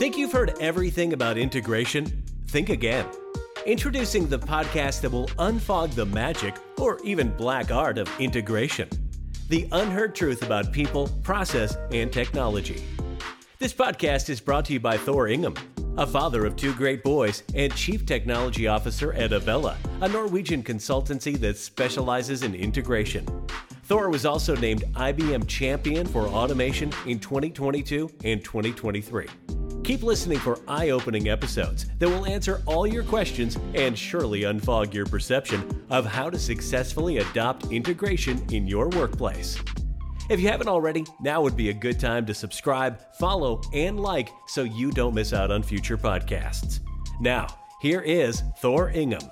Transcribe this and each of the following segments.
Think you've heard everything about integration? Think again. Introducing the podcast that will unfog the magic or even black art of integration. The unheard truth about people, process, and technology. This podcast is brought to you by Thor Ingham, a father of two great boys and chief technology officer at Avella, a Norwegian consultancy that specializes in integration. Thor was also named IBM Champion for Automation in 2022 and 2023. Keep listening for eye opening episodes that will answer all your questions and surely unfog your perception of how to successfully adopt integration in your workplace. If you haven't already, now would be a good time to subscribe, follow, and like so you don't miss out on future podcasts. Now, here is Thor Ingham.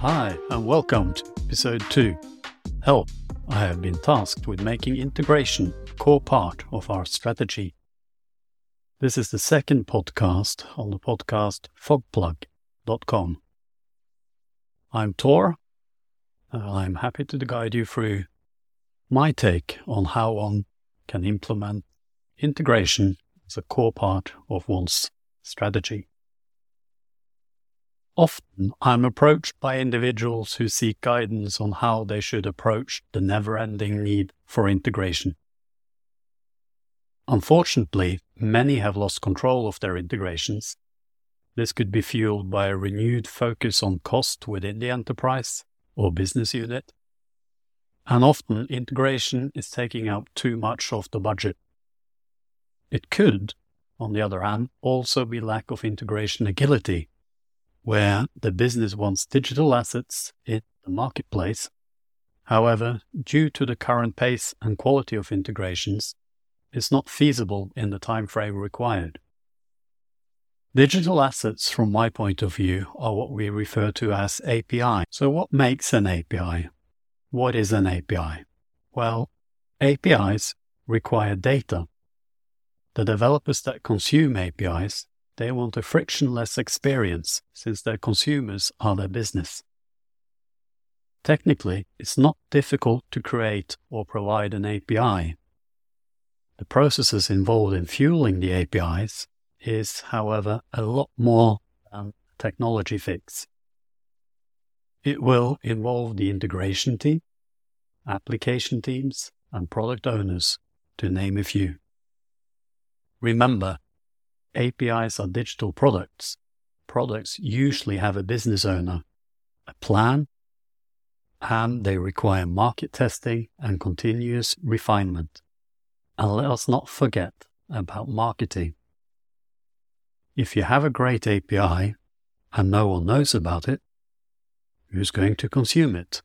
Hi, and welcome to episode 2. Help, I have been tasked with making integration a core part of our strategy. This is the second podcast on the podcast fogplug.com. I'm Thor, I'm happy to guide you through my take on how one can implement integration as a core part of one's strategy. Often I'm approached by individuals who seek guidance on how they should approach the never ending need for integration. Unfortunately, many have lost control of their integrations. This could be fueled by a renewed focus on cost within the enterprise or business unit. And often integration is taking up too much of the budget. It could, on the other hand, also be lack of integration agility where the business wants digital assets in the marketplace. However, due to the current pace and quality of integrations, it's not feasible in the time frame required. Digital assets, from my point of view, are what we refer to as API. So, what makes an API? What is an API? Well, APIs require data. The developers that consume APIs they want a frictionless experience since their consumers are their business. Technically, it's not difficult to create or provide an API. The processes involved in fueling the APIs is, however, a lot more than technology fix. It will involve the integration team, application teams, and product owners, to name a few. Remember, APIs are digital products. Products usually have a business owner, a plan, and they require market testing and continuous refinement. And let us not forget about marketing. If you have a great API and no one knows about it, who's going to consume it?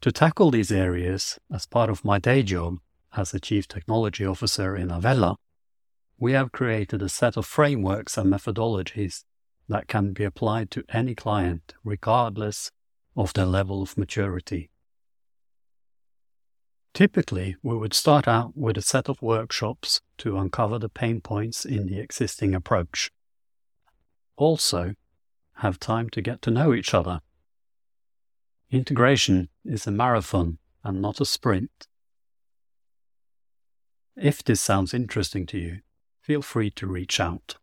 To tackle these areas as part of my day job as the Chief Technology Officer in Avella, we have created a set of frameworks and methodologies that can be applied to any client, regardless of their level of maturity. Typically, we would start out with a set of workshops to uncover the pain points in the existing approach. Also, have time to get to know each other. Integration is a marathon and not a sprint. If this sounds interesting to you, feel free to reach out.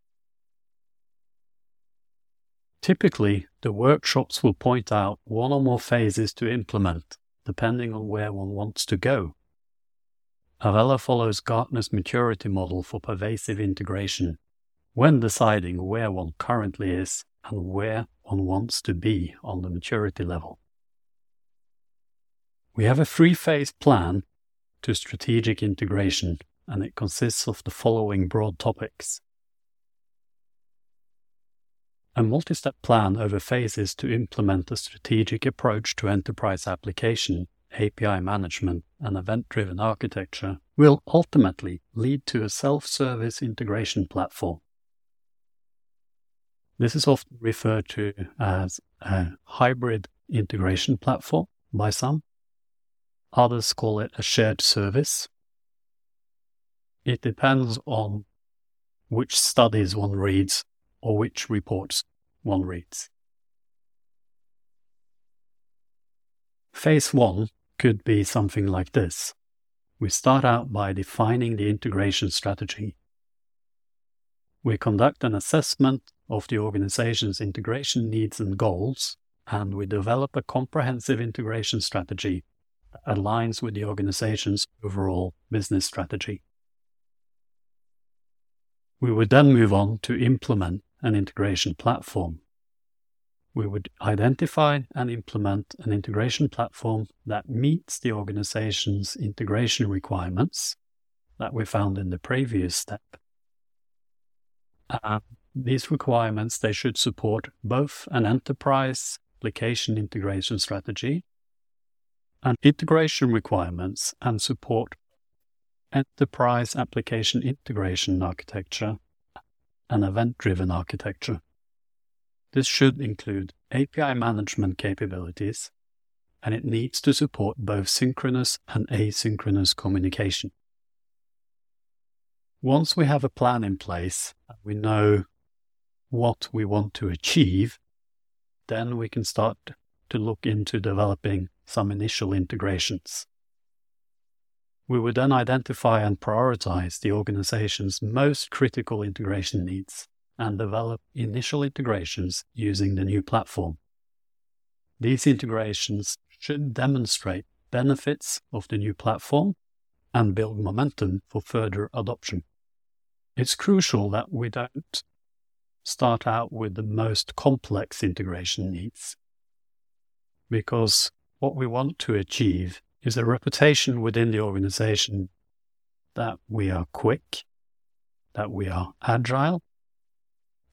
Typically, the workshops will point out one or more phases to implement, depending on where one wants to go. Avella follows Gartner's maturity model for pervasive integration when deciding where one currently is and where one wants to be on the maturity level. We have a three phase plan to strategic integration and it consists of the following broad topics. A multi step plan over phases to implement a strategic approach to enterprise application, API management, and event driven architecture will ultimately lead to a self service integration platform. This is often referred to as a hybrid integration platform by some. Others call it a shared service it depends on which studies one reads or which reports one reads. Phase one could be something like this. We start out by defining the integration strategy. We conduct an assessment of the organization's integration needs and goals, and we develop a comprehensive integration strategy that aligns with the organization's overall business strategy. We would then move on to implement an integration platform. We would identify and implement an integration platform that meets the organization's integration requirements that we found in the previous step. These requirements, they should support both an enterprise application integration strategy and integration requirements and support enterprise application integration architecture and event driven architecture. This should include API management capabilities and it needs to support both synchronous and asynchronous communication. Once we have a plan in place and we know what we want to achieve, then we can start to look into developing some initial integrations. We would then identify and prioritize the organization's most critical integration needs and develop initial integrations using the new platform. These integrations should demonstrate benefits of the new platform and build momentum for further adoption. It's crucial that we don't start out with the most complex integration needs because what we want to achieve is a reputation within the organization that we are quick, that we are agile,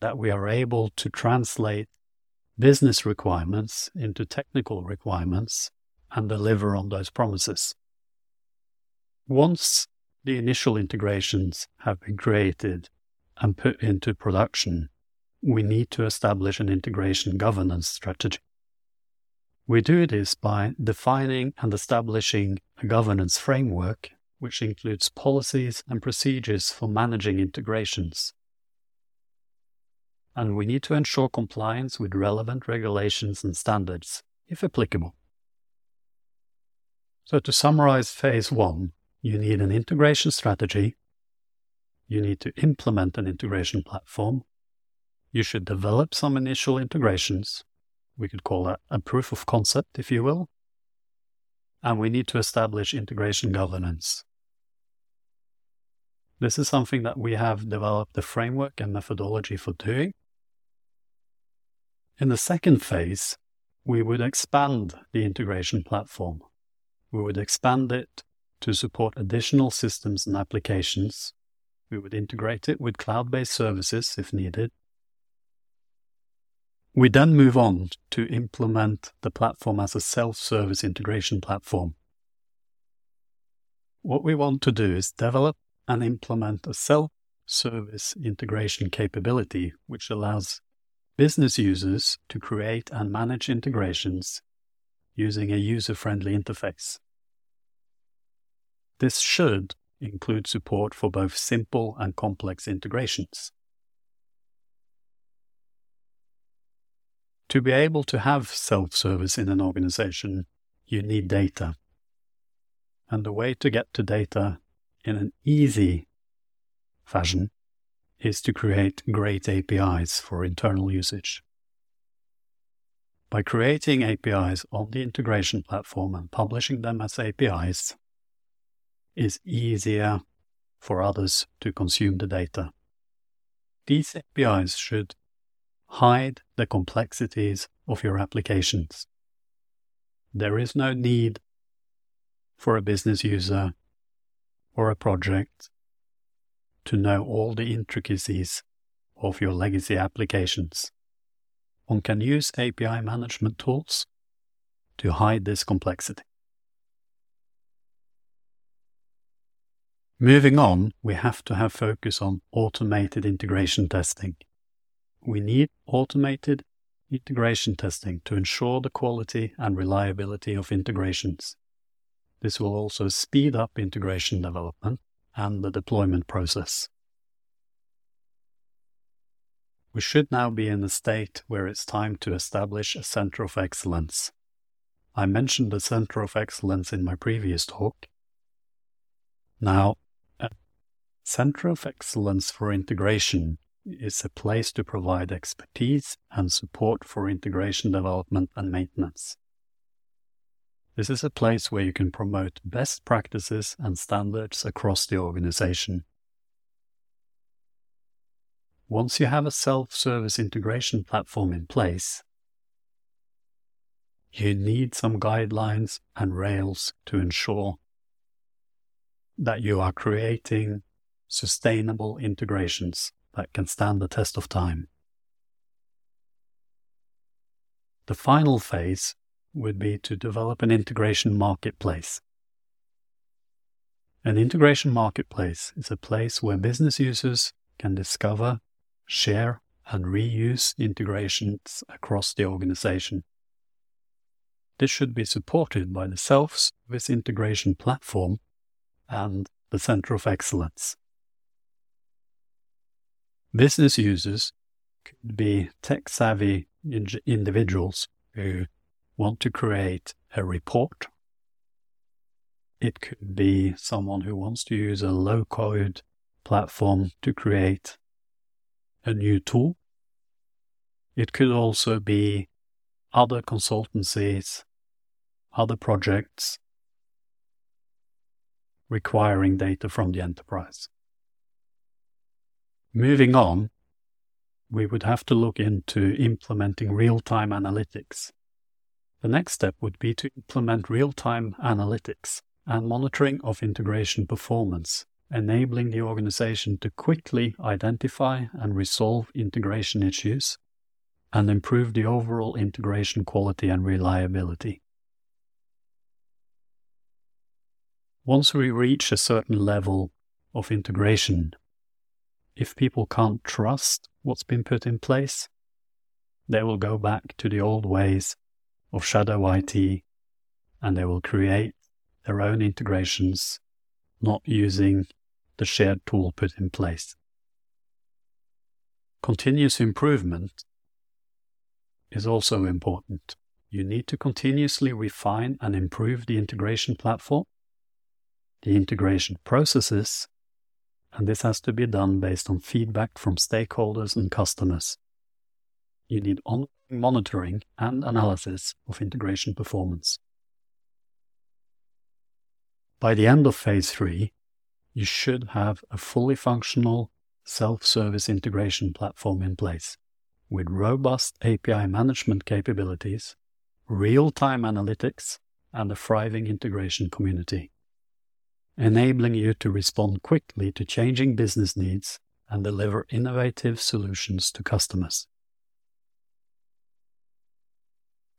that we are able to translate business requirements into technical requirements and deliver on those promises. Once the initial integrations have been created and put into production, we need to establish an integration governance strategy. We do this by defining and establishing a governance framework which includes policies and procedures for managing integrations. And we need to ensure compliance with relevant regulations and standards, if applicable. So, to summarize phase one, you need an integration strategy, you need to implement an integration platform, you should develop some initial integrations, we could call that a proof of concept, if you will. And we need to establish integration governance. This is something that we have developed a framework and methodology for doing. In the second phase, we would expand the integration platform. We would expand it to support additional systems and applications. We would integrate it with cloud based services if needed. We then move on to implement the platform as a self service integration platform. What we want to do is develop and implement a self service integration capability, which allows business users to create and manage integrations using a user friendly interface. This should include support for both simple and complex integrations. To be able to have self service in an organization, you need data. And the way to get to data in an easy fashion is to create great APIs for internal usage. By creating APIs on the integration platform and publishing them as APIs is easier for others to consume the data. These APIs should hide the complexities of your applications. There is no need for a business user or a project to know all the intricacies of your legacy applications. One can use API management tools to hide this complexity. Moving on, we have to have focus on automated integration testing we need automated integration testing to ensure the quality and reliability of integrations. This will also speed up integration development and the deployment process. We should now be in a state where it's time to establish a center of excellence. I mentioned the Center of Excellence in my previous talk. Now, a Center of Excellence for Integration is a place to provide expertise and support for integration development and maintenance. This is a place where you can promote best practices and standards across the organization. Once you have a self service integration platform in place, you need some guidelines and rails to ensure that you are creating sustainable integrations that can stand the test of time. The final phase would be to develop an integration marketplace. An integration marketplace is a place where business users can discover, share, and reuse integrations across the organization. This should be supported by the self service integration platform and the Center of Excellence. Business users could be tech savvy individuals who want to create a report. It could be someone who wants to use a low code platform to create a new tool. It could also be other consultancies, other projects requiring data from the enterprise. Moving on, we would have to look into implementing real time analytics. The next step would be to implement real time analytics and monitoring of integration performance, enabling the organization to quickly identify and resolve integration issues and improve the overall integration quality and reliability. Once we reach a certain level of integration, if people can't trust what's been put in place, they will go back to the old ways of shadow IT and they will create their own integrations, not using the shared tool put in place. Continuous improvement is also important. You need to continuously refine and improve the integration platform, the integration processes, and this has to be done based on feedback from stakeholders and customers. You need ongoing monitoring and analysis of integration performance. By the end of phase three, you should have a fully functional self service integration platform in place with robust API management capabilities, real time analytics, and a thriving integration community, enabling you to respond quickly to changing business needs and deliver innovative solutions to customers.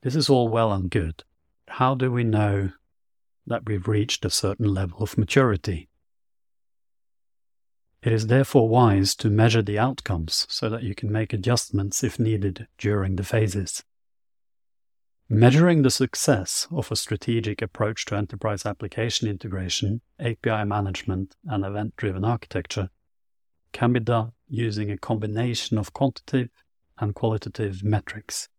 This is all well and good. How do we know that we've reached a certain level of maturity? It is therefore wise to measure the outcomes so that you can make adjustments if needed during the phases. Measuring the success of a strategic approach to enterprise application integration, API management, and event driven architecture can be done using a combination of quantitative and qualitative metrics.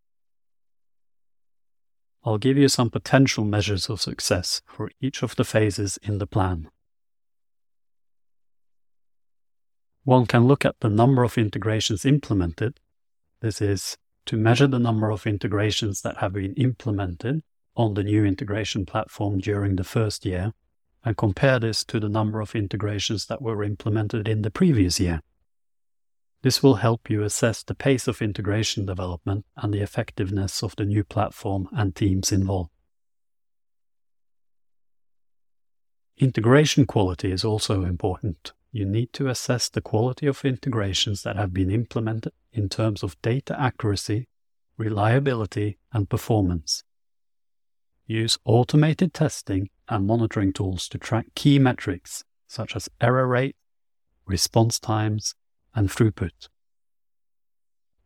I'll give you some potential measures of success for each of the phases in the plan. One can look at the number of integrations implemented. This is to measure the number of integrations that have been implemented on the new integration platform during the first year and compare this to the number of integrations that were implemented in the previous year. This will help you assess the pace of integration development and the effectiveness of the new platform and teams involved. Integration quality is also important. You need to assess the quality of integrations that have been implemented in terms of data accuracy, reliability, and performance. Use automated testing and monitoring tools to track key metrics such as error rate, response times, and throughput.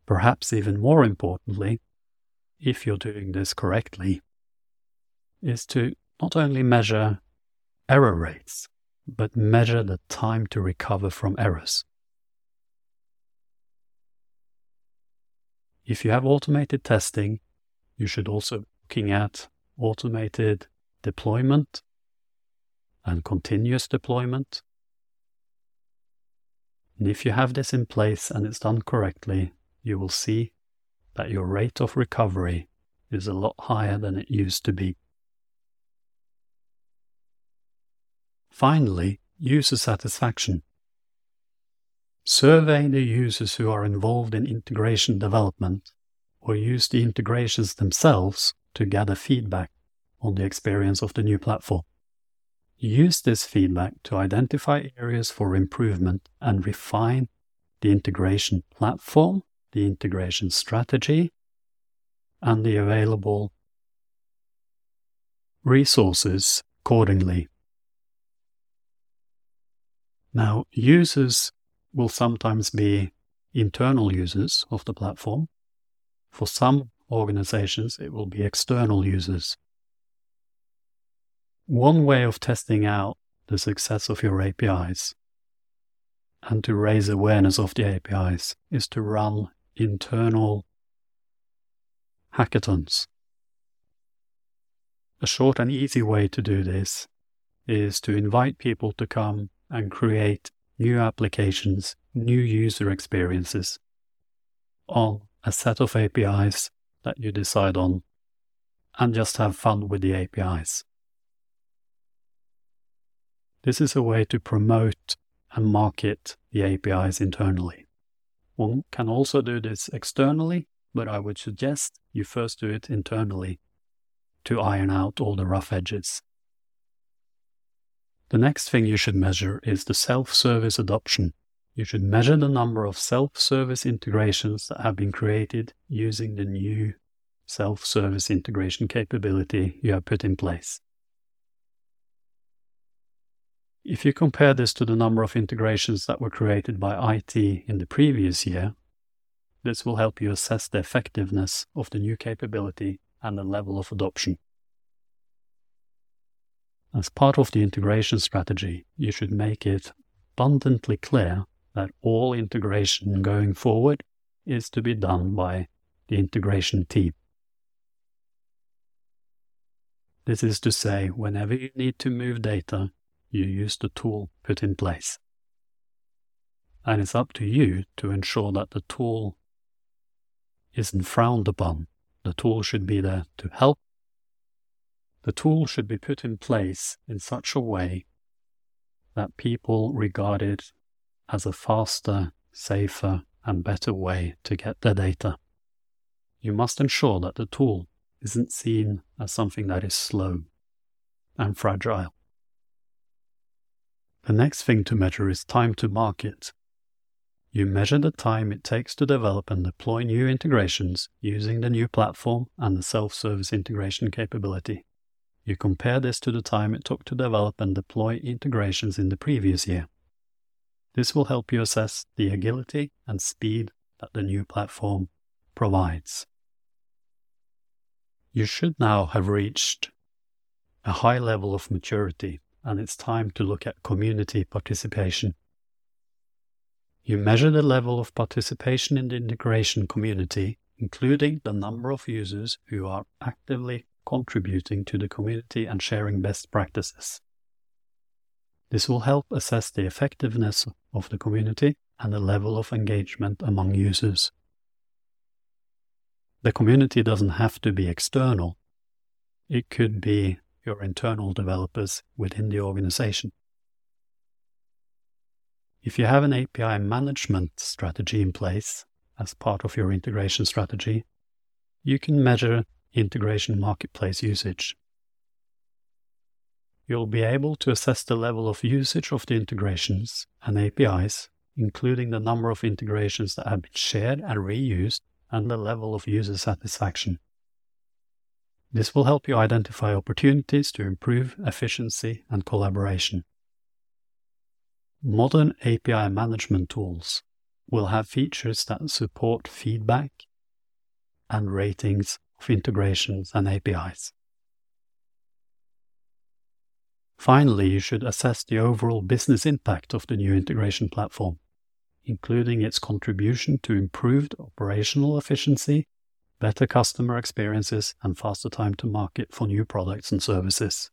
Perhaps even more importantly, if you're doing this correctly, is to not only measure error rates, but measure the time to recover from errors. If you have automated testing, you should also be looking at automated deployment and continuous deployment. And if you have this in place and it's done correctly, you will see that your rate of recovery is a lot higher than it used to be. Finally, user satisfaction. Survey the users who are involved in integration development or use the integrations themselves to gather feedback on the experience of the new platform. Use this feedback to identify areas for improvement and refine the integration platform, the integration strategy, and the available resources accordingly. Now, users will sometimes be internal users of the platform. For some organizations, it will be external users. One way of testing out the success of your APIs and to raise awareness of the APIs is to run internal hackathons. A short and easy way to do this is to invite people to come and create new applications, new user experiences on a set of APIs that you decide on and just have fun with the APIs. This is a way to promote and market the APIs internally. One can also do this externally, but I would suggest you first do it internally to iron out all the rough edges. The next thing you should measure is the self service adoption. You should measure the number of self service integrations that have been created using the new self service integration capability you have put in place. If you compare this to the number of integrations that were created by IT in the previous year, this will help you assess the effectiveness of the new capability and the level of adoption. As part of the integration strategy, you should make it abundantly clear that all integration going forward is to be done by the integration team. This is to say, whenever you need to move data, you use the tool put in place. And it's up to you to ensure that the tool isn't frowned upon. The tool should be there to help the tool should be put in place in such a way that people regard it as a faster, safer, and better way to get their data. You must ensure that the tool isn't seen as something that is slow and fragile. The next thing to measure is time to market. You measure the time it takes to develop and deploy new integrations using the new platform and the self service integration capability. You compare this to the time it took to develop and deploy integrations in the previous year. This will help you assess the agility and speed that the new platform provides. You should now have reached a high level of maturity, and it's time to look at community participation. You measure the level of participation in the integration community, including the number of users who are actively contributing to the community and sharing best practices. This will help assess the effectiveness of the community and the level of engagement among users. The community doesn't have to be external. It could be your internal developers within the organization. If you have an API management strategy in place as part of your integration strategy, you can measure integration marketplace usage. You'll be able to assess the level of usage of the integrations and APIs, including the number of integrations that have been shared and reused, and the level of user satisfaction. This will help you identify opportunities to improve efficiency and collaboration. Modern API management tools will have features that support feedback and ratings of integrations and APIs. Finally, you should assess the overall business impact of the new integration platform, including its contribution to improved operational efficiency better customer experiences, and faster time to market for new products and services.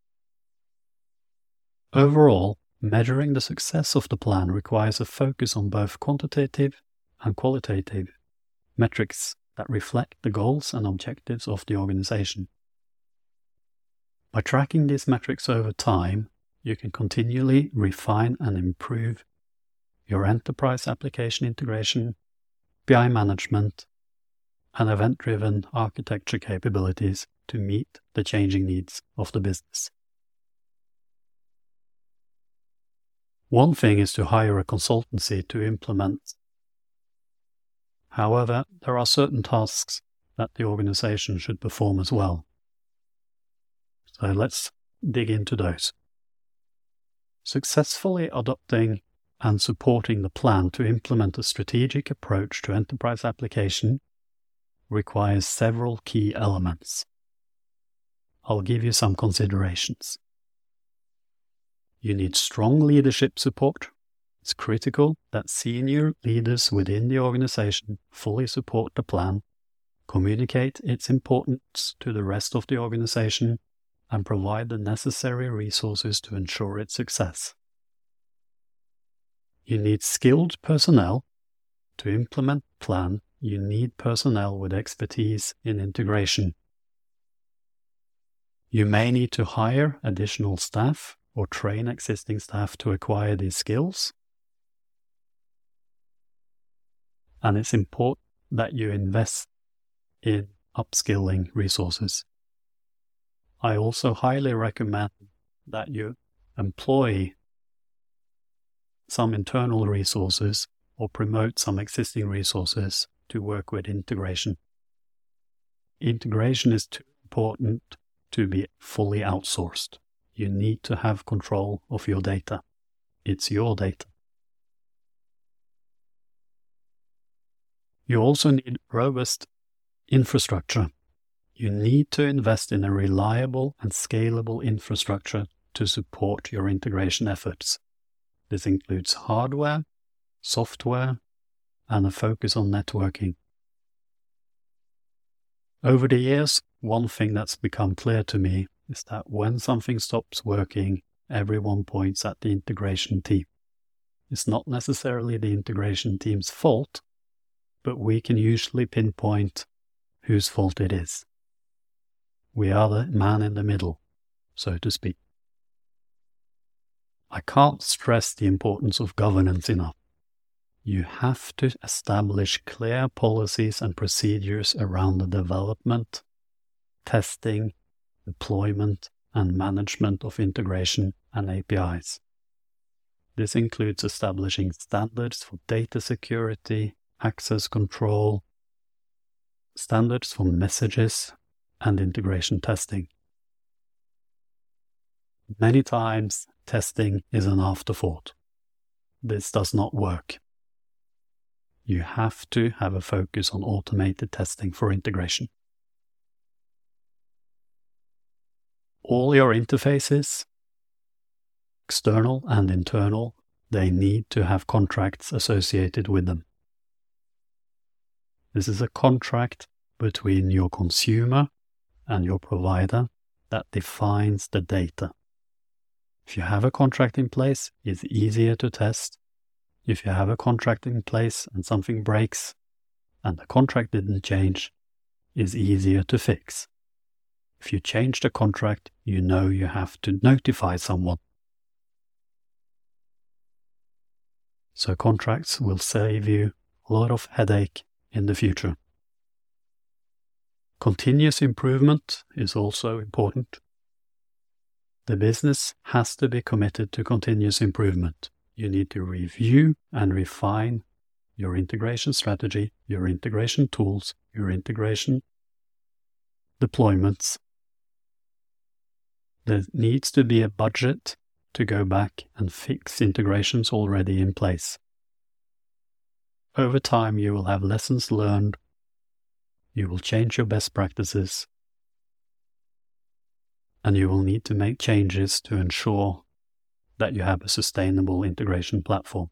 Overall, measuring the success of the plan requires a focus on both quantitative and qualitative metrics that reflect the goals and objectives of the organization. By tracking these metrics over time, you can continually refine and improve your enterprise application integration, API management, and event driven architecture capabilities to meet the changing needs of the business. One thing is to hire a consultancy to implement. However, there are certain tasks that the organization should perform as well. So let's dig into those. Successfully adopting and supporting the plan to implement a strategic approach to enterprise application requires several key elements. I'll give you some considerations. You need strong leadership support. It's critical that senior leaders within the organization fully support the plan, communicate its importance to the rest of the organization, and provide the necessary resources to ensure its success. You need skilled personnel to implement the plan you need personnel with expertise in integration. You may need to hire additional staff or train existing staff to acquire these skills. And it's important that you invest in upskilling resources. I also highly recommend that you employ some internal resources or promote some existing resources to work with integration. Integration is too important to be fully outsourced. You need to have control of your data. It's your data. You also need robust infrastructure. You need to invest in a reliable and scalable infrastructure to support your integration efforts. This includes hardware, software, and a focus on networking. Over the years, one thing that's become clear to me is that when something stops working, everyone points at the integration team. It's not necessarily the integration team's fault, but we can usually pinpoint whose fault it is. We are the man in the middle, so to speak. I can't stress the importance of governance enough you have to establish clear policies and procedures around the development, testing, deployment, and management of integration and APIs. This includes establishing standards for data security, access control, standards for messages, and integration testing. Many times, testing is an afterthought. This does not work you have to have a focus on automated testing for integration. All your interfaces, external and internal, they need to have contracts associated with them. This is a contract between your consumer and your provider that defines the data. If you have a contract in place, it's easier to test if you have a contract in place and something breaks and the contract didn't change, it's easier to fix. If you change the contract, you know you have to notify someone. So contracts will save you a lot of headache in the future. Continuous improvement is also important. The business has to be committed to continuous improvement you need to review and refine your integration strategy, your integration tools, your integration deployments. There needs to be a budget to go back and fix integrations already in place. Over time, you will have lessons learned. You will change your best practices. And you will need to make changes to ensure that you have a sustainable integration platform.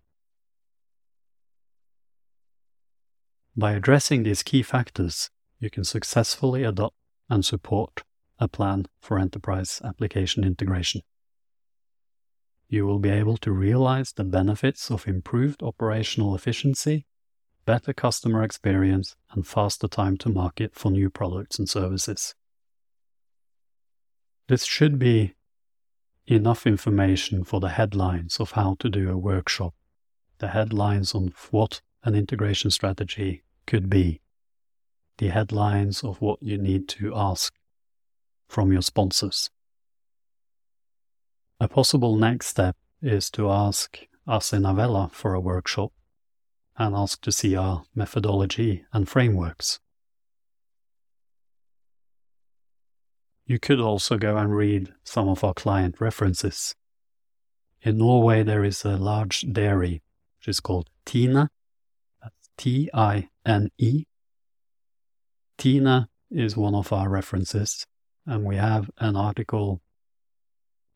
By addressing these key factors, you can successfully adopt and support a plan for enterprise application integration. You will be able to realize the benefits of improved operational efficiency, better customer experience, and faster time to market for new products and services. This should be enough information for the headlines of how to do a workshop, the headlines on what an integration strategy could be the headlines of what you need to ask from your sponsors. A possible next step is to ask us in Avella for a workshop and ask to see our methodology and frameworks. You could also go and read some of our client references. In Norway, there is a large dairy which is called Tine. That's T I N E. Tine is one of our references, and we have an article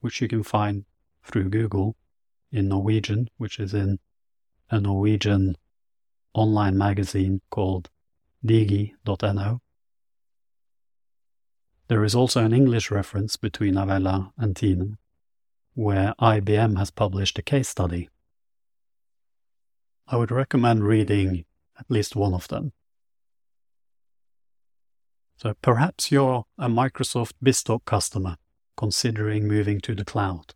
which you can find through Google in Norwegian, which is in a Norwegian online magazine called digi.no. There is also an English reference between Avella and Tine, where IBM has published a case study. I would recommend reading at least one of them. So perhaps you're a Microsoft BizTalk customer considering moving to the cloud.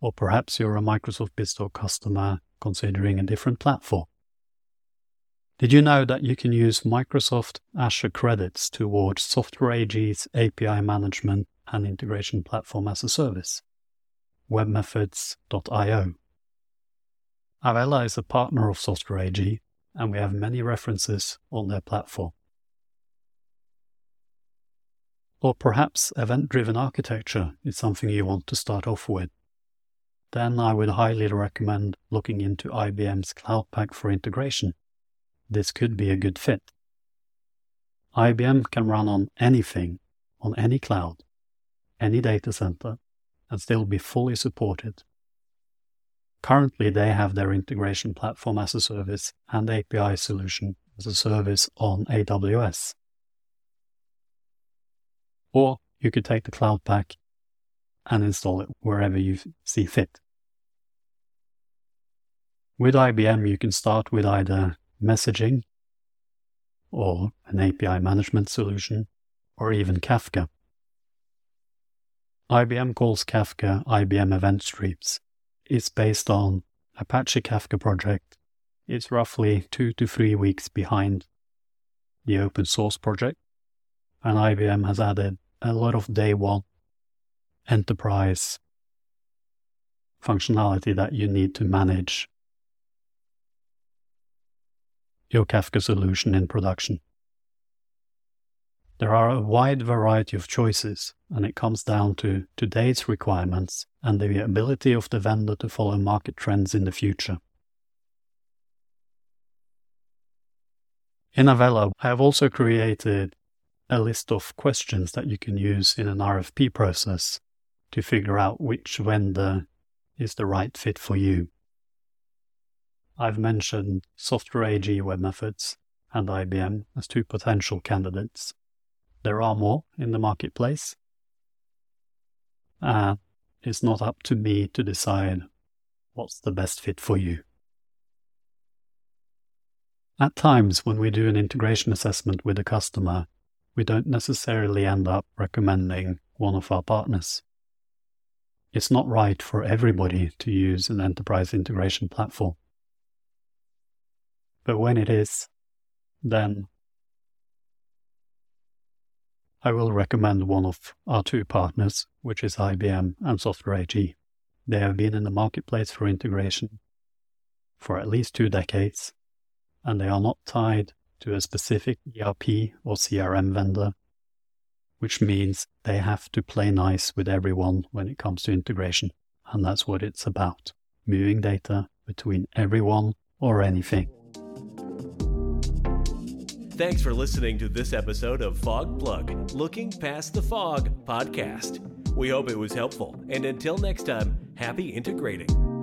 Or perhaps you're a Microsoft BizTalk customer considering a different platform. Did you know that you can use Microsoft Azure credits towards Software AG's API management and integration platform as a service? Webmethods.io. Avella is a partner of Software AG, and we have many references on their platform. Or perhaps event driven architecture is something you want to start off with. Then I would highly recommend looking into IBM's Cloud Pak for integration. This could be a good fit. IBM can run on anything, on any cloud, any data center, and still be fully supported. Currently, they have their integration platform as a service and API solution as a service on AWS. Or you could take the Cloud Pak and install it wherever you see fit. With IBM, you can start with either messaging or an API management solution or even Kafka. IBM calls Kafka IBM Event Streams. It's based on Apache Kafka project. It's roughly two to three weeks behind the open source project, and IBM has added a lot of day one enterprise functionality that you need to manage your Kafka solution in production. There are a wide variety of choices, and it comes down to today's requirements and the ability of the vendor to follow market trends in the future. In Avella, I have also created a list of questions that you can use in an RFP process to figure out which vendor is the right fit for you. I've mentioned Software AG Web Methods and IBM as two potential candidates. There are more in the marketplace. And it's not up to me to decide what's the best fit for you. At times, when we do an integration assessment with a customer, we don't necessarily end up recommending one of our partners. It's not right for everybody to use an enterprise integration platform. But when it is, then I will recommend one of our two partners, which is IBM and Software AG. They have been in the marketplace for integration for at least two decades, and they are not tied to a specific ERP or CRM vendor, which means they have to play nice with everyone when it comes to integration. And that's what it's about moving data between everyone or anything. Thanks for listening to this episode of Fog Plug Looking Past the Fog podcast. We hope it was helpful, and until next time, happy integrating.